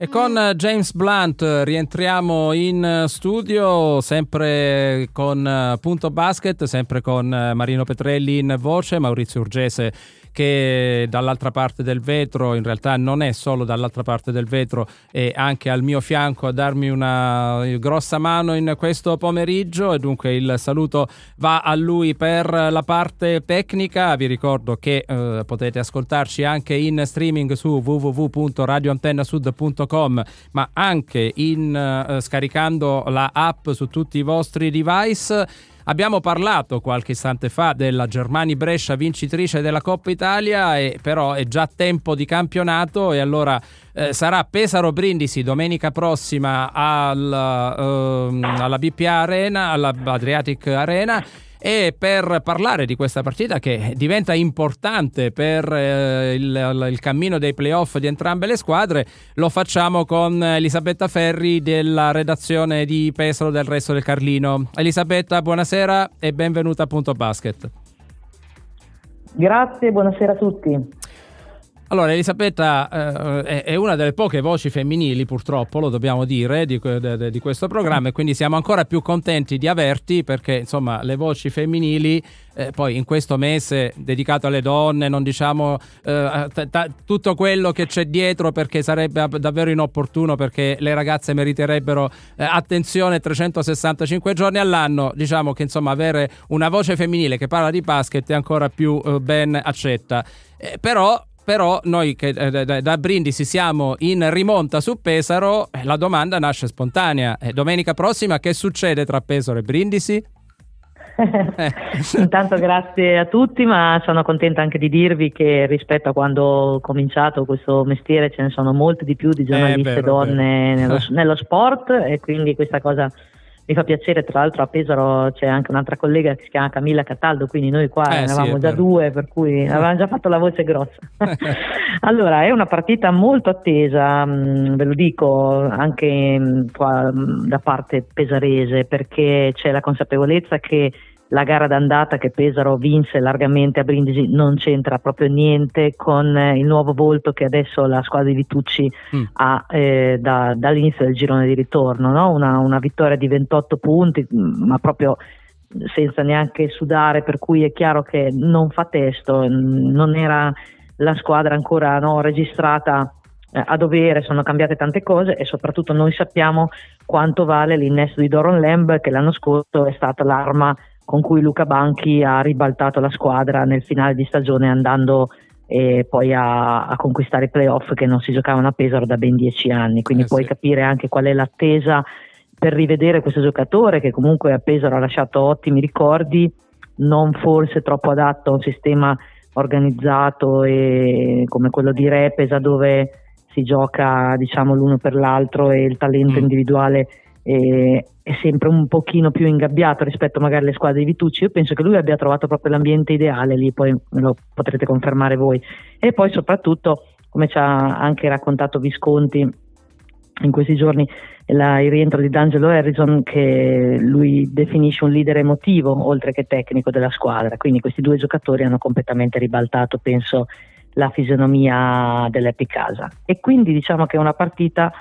E con James Blunt rientriamo in studio, sempre con Punto Basket, sempre con Marino Petrelli in voce, Maurizio Urgese che dall'altra parte del vetro, in realtà non è solo dall'altra parte del vetro, è anche al mio fianco a darmi una grossa mano in questo pomeriggio e dunque il saluto va a lui per la parte tecnica. Vi ricordo che eh, potete ascoltarci anche in streaming su www.radioantennasud.com ma anche in, eh, scaricando la app su tutti i vostri device. Abbiamo parlato qualche istante fa della Germani Brescia vincitrice della Coppa Italia, e però è già tempo di campionato e allora eh, sarà Pesaro Brindisi domenica prossima al, eh, alla BPA Arena, alla Adriatic Arena e per parlare di questa partita che diventa importante per eh, il, il, cammino dei playoff di entrambe le squadre, lo facciamo con Elisabetta Ferri della redazione di Pesaro del Resto del Carlino. Elisabetta, buonasera e benvenuta a Punto Basket. Grazie, buonasera a tutti. Allora, Elisabetta eh, è una delle poche voci femminili, purtroppo, lo dobbiamo dire, di, di, di, questo programma e quindi siamo ancora più contenti di averti perché, insomma, le voci femminili, eh, poi in questo mese dedicato alle donne, non diciamo eh, t- t- tutto quello che c'è dietro perché sarebbe davvero inopportuno perché le ragazze meriterebbero eh, attenzione 365 giorni all'anno, diciamo che, insomma, avere una voce femminile che parla di basket è ancora più eh, ben accetta. Eh, però però noi che eh, da, Brindisi siamo in rimonta su Pesaro, eh, la domanda nasce spontanea. Eh, domenica prossima che succede tra Pesaro e Brindisi? Intanto grazie a tutti, ma sono contenta anche di dirvi che rispetto a quando ho cominciato questo mestiere ce ne sono molte di più di giornaliste vero, donne nello, nello, sport e quindi questa cosa mi fa piacere, tra l'altro a Pesaro c'è anche un'altra collega che si chiama Camilla Cataldo, quindi noi qua eh, ne avevamo sì, già due, per cui avevamo già fatto la voce grossa. allora, è una partita molto attesa, mh, mm, ve lo dico, anche mh, mm, qua, mh, mm, da parte pesarese, perché c'è la consapevolezza che la gara d'andata che Pesaro vinse largamente a Brindisi non c'entra proprio niente con eh, il nuovo volto che adesso la squadra di Vitucci mm. ha eh, da, dall'inizio del girone di ritorno, no? una, una, vittoria di 28 punti, mm, ma proprio senza neanche sudare, per cui è chiaro che non fa testo, non era la squadra ancora no, registrata eh, a dovere, sono cambiate tante cose e soprattutto noi sappiamo quanto vale l'innesto di Doron Lamb che l'anno scorso è stata l'arma con cui Luca Banchi ha ribaltato la squadra nel finale di stagione andando eh, poi a, a, conquistare i playoff che non si giocavano a Pesaro da ben dieci anni, quindi eh puoi sì. capire anche qual è l'attesa per rivedere questo giocatore che comunque a Pesaro ha lasciato ottimi ricordi, non forse troppo adatto a un sistema organizzato e, come quello di Repesa dove si gioca diciamo l'uno per l'altro e il talento mm. individuale eh, è sempre un pochino più ingabbiato rispetto magari alle squadre di Vitucci. Io penso che lui abbia trovato proprio l'ambiente ideale lì, poi me lo potrete confermare voi. E poi soprattutto, come ci ha anche raccontato Visconti in questi giorni, la, il rientro di D'Angelo Harrison che lui definisce un leader emotivo oltre che tecnico della squadra. Quindi questi due giocatori hanno completamente ribaltato, penso, la fisionomia dell'Epic Casa. E quindi diciamo che è una partita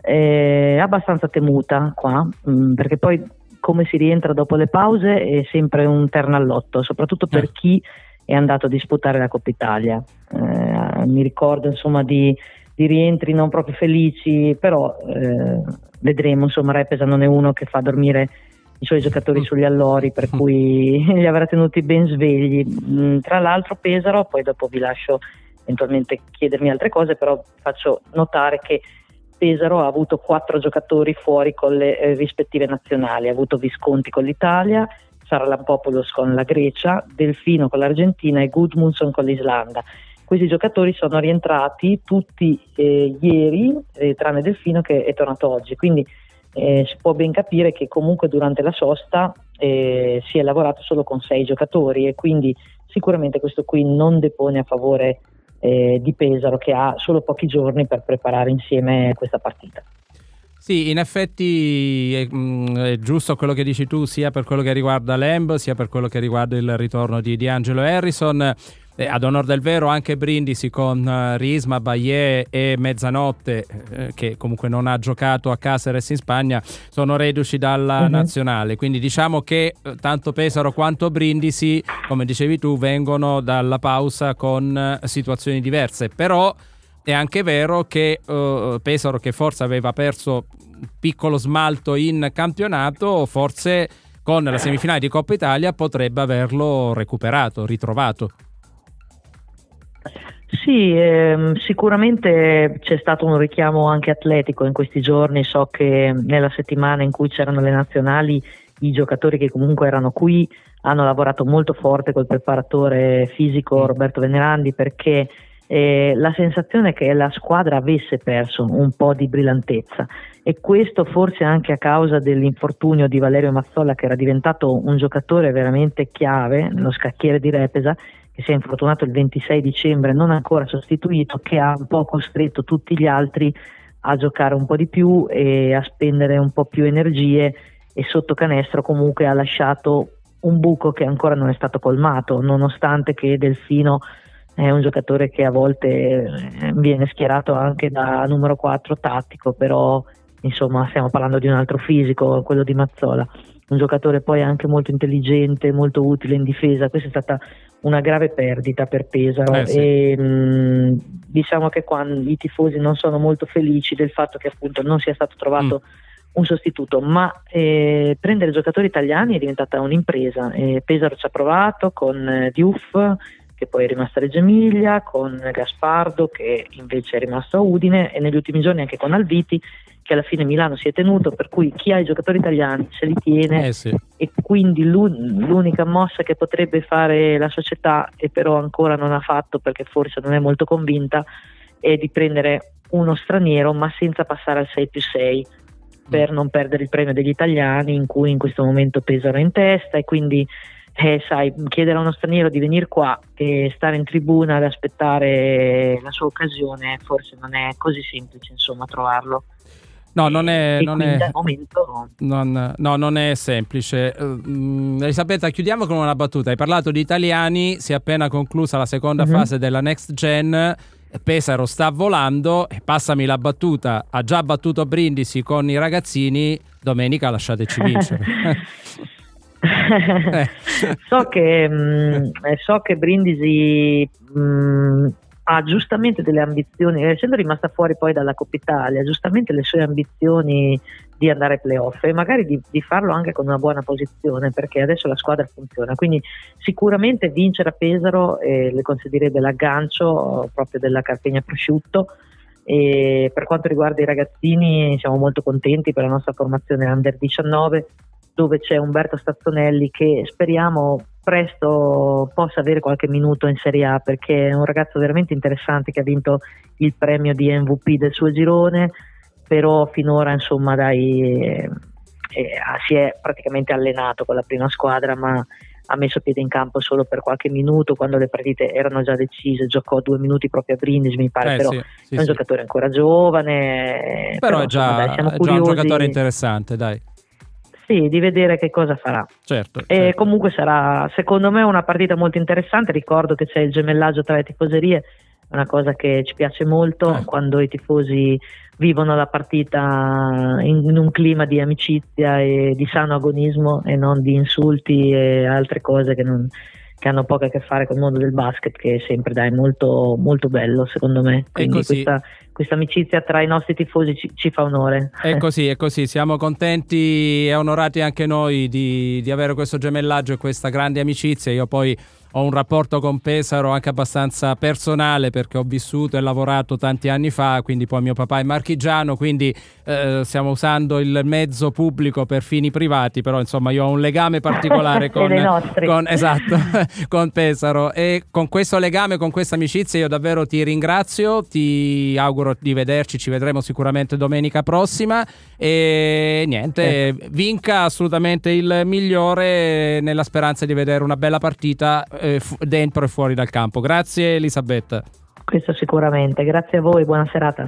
è abbastanza temuta qua, mh, mm, perché poi come si rientra dopo le pause è sempre un terno all'otto, soprattutto per eh. chi è andato a disputare la Coppa Italia. Eh, mi ricordo insomma di, di, rientri non proprio felici, però eh, vedremo, insomma Repesa non è uno che fa dormire i suoi giocatori mm. sugli allori, per cui li avrà tenuti ben svegli. Mm, tra l'altro Pesaro, poi dopo vi lascio eventualmente chiedermi altre cose, però faccio notare che Pesaro ha avuto quattro giocatori fuori con le eh, rispettive nazionali, ha avuto Visconti con l'Italia, Saralampopoulos con la Grecia, Delfino con l'Argentina e Gudmundsson con l'Islanda. Questi giocatori sono rientrati tutti eh, ieri, eh, tranne Delfino che è tornato oggi, quindi eh, si può ben capire che comunque durante la sosta eh, si è lavorato solo con sei giocatori e quindi sicuramente questo qui non depone a favore eh, di Pesaro che ha solo pochi giorni per preparare insieme questa partita. Sì, in effetti è, mm, è, giusto quello che dici tu, sia per quello che riguarda Lamb, sia per quello che riguarda il ritorno di, di Angelo Harrison. Eh, ad onor del vero anche Brindisi con uh, Risma, Baie e Mezzanotte, eh, che comunque non ha giocato a Caceres in Spagna, sono reduci dalla uh-huh. nazionale. Quindi diciamo che eh, tanto Pesaro quanto Brindisi, come dicevi tu, vengono dalla pausa con situazioni diverse. Però è anche vero che uh, Pesaro, che forse aveva perso un piccolo smalto in campionato, forse con la semifinale di Coppa Italia potrebbe averlo recuperato, ritrovato. Sì, ehm, sicuramente c'è stato un richiamo anche atletico in questi giorni, so che nella settimana in cui c'erano le nazionali i giocatori che comunque erano qui hanno lavorato molto forte col preparatore fisico Roberto Venerandi perché eh, la sensazione è che la squadra avesse perso un po' di brillantezza. E questo forse anche a causa dell'infortunio di Valerio Mazzolla che era diventato un giocatore veramente chiave, lo scacchiere di Repesa che si è infortunato il 26 dicembre, non ancora sostituito, che ha un po' costretto tutti gli altri a giocare un po' di più e a spendere un po' più energie e sotto canestro comunque ha lasciato un buco che ancora non è stato colmato, nonostante che Delfino è un giocatore che a volte eh, viene schierato anche da numero 4 tattico, però insomma stiamo parlando di un altro fisico, quello di Mazzola, un giocatore poi anche molto intelligente, molto utile in difesa, questa è stata una grave perdita per Pesaro eh, sì. e mh, mm, diciamo che quando i tifosi non sono molto felici del fatto che appunto non sia stato trovato mm. un sostituto, ma eh, prendere giocatori italiani è diventata un'impresa. Eh, Pesaro ci ha provato con eh, Diouf che poi è rimasto a Reggio Emilia, con Gaspardo che invece è rimasto a Udine e negli ultimi giorni anche con Alviti che alla fine Milano si è tenuto, per cui chi ha i giocatori italiani se li tiene eh sì. e quindi l'unica mossa che potrebbe fare la società e però ancora non ha fatto perché forse non è molto convinta è di prendere uno straniero ma senza passare al 6 più 6 per mm. non perdere il premio degli italiani in cui in questo momento pesano in testa e quindi eh, sai, chiedere a uno straniero di venire qua e stare in tribuna ad aspettare la sua occasione forse non è così semplice insomma trovarlo. No, non è, non è, momento... non, no, non è semplice. Uh, Elisabetta, chiudiamo con una battuta. Hai parlato di italiani, si è appena conclusa la seconda uh-huh. fase della Next Gen. Pesaro sta volando e passami la battuta. Ha già battuto Brindisi con i ragazzini. Domenica lasciateci vincere. Eh. so, che, mh, mm, eh, so, che, Brindisi mh, mm, ha giustamente delle ambizioni, essendo rimasta fuori poi dalla Coppa Italia, giustamente le sue ambizioni di andare ai playoff e magari di, di, farlo anche con una buona posizione perché adesso la squadra funziona. Quindi sicuramente vincere a Pesaro eh, le concederebbe l'aggancio proprio della Carpegna Prosciutto. E per quanto riguarda i ragazzini siamo molto contenti per la nostra formazione Under 19 dove c'è Umberto Stazzonelli che speriamo presto possa avere qualche minuto in Serie A perché è un ragazzo veramente interessante che ha vinto il premio di MVP del suo girone, però finora insomma dai, eh, eh, si è praticamente allenato con la prima squadra ma ha messo piede in campo solo per qualche minuto quando le partite erano già decise, giocò due minuti proprio a Brindisi mi pare, eh, però sì, sì, è un sì. giocatore ancora giovane. Però, però è già, insomma, dai, è già un giocatore interessante, dai. Sì, di vedere che cosa farà. Certo, e certo. comunque sarà, secondo me, una partita molto interessante. Ricordo che c'è il gemellaggio tra le tifoserie, una cosa che ci piace molto eh. quando i tifosi vivono la partita in, in, un clima di amicizia e di sano agonismo e non di insulti e altre cose che non, che hanno poco a che fare con il mondo del basket, che sempre dai molto, molto bello secondo me. Quindi questa, questa, amicizia tra i nostri tifosi ci, ci, fa onore. È così, è così. Siamo contenti e onorati anche noi di, di avere questo gemellaggio e questa grande amicizia. Io poi ho un rapporto con Pesaro anche abbastanza personale perché ho vissuto e lavorato tanti anni fa, quindi poi mio papà è marchigiano, quindi eh, stiamo usando il mezzo pubblico per fini privati, però insomma io ho un legame particolare con, con, esatto, con Pesaro. E con questo legame, con questa amicizia io davvero ti ringrazio, ti auguro di vederci, ci vedremo sicuramente domenica prossima. E niente, eh. vinca assolutamente il migliore nella speranza di vedere una bella partita eh, fu- dentro e fuori dal campo. Grazie Elisabetta. Questo sicuramente, grazie a voi, buona serata.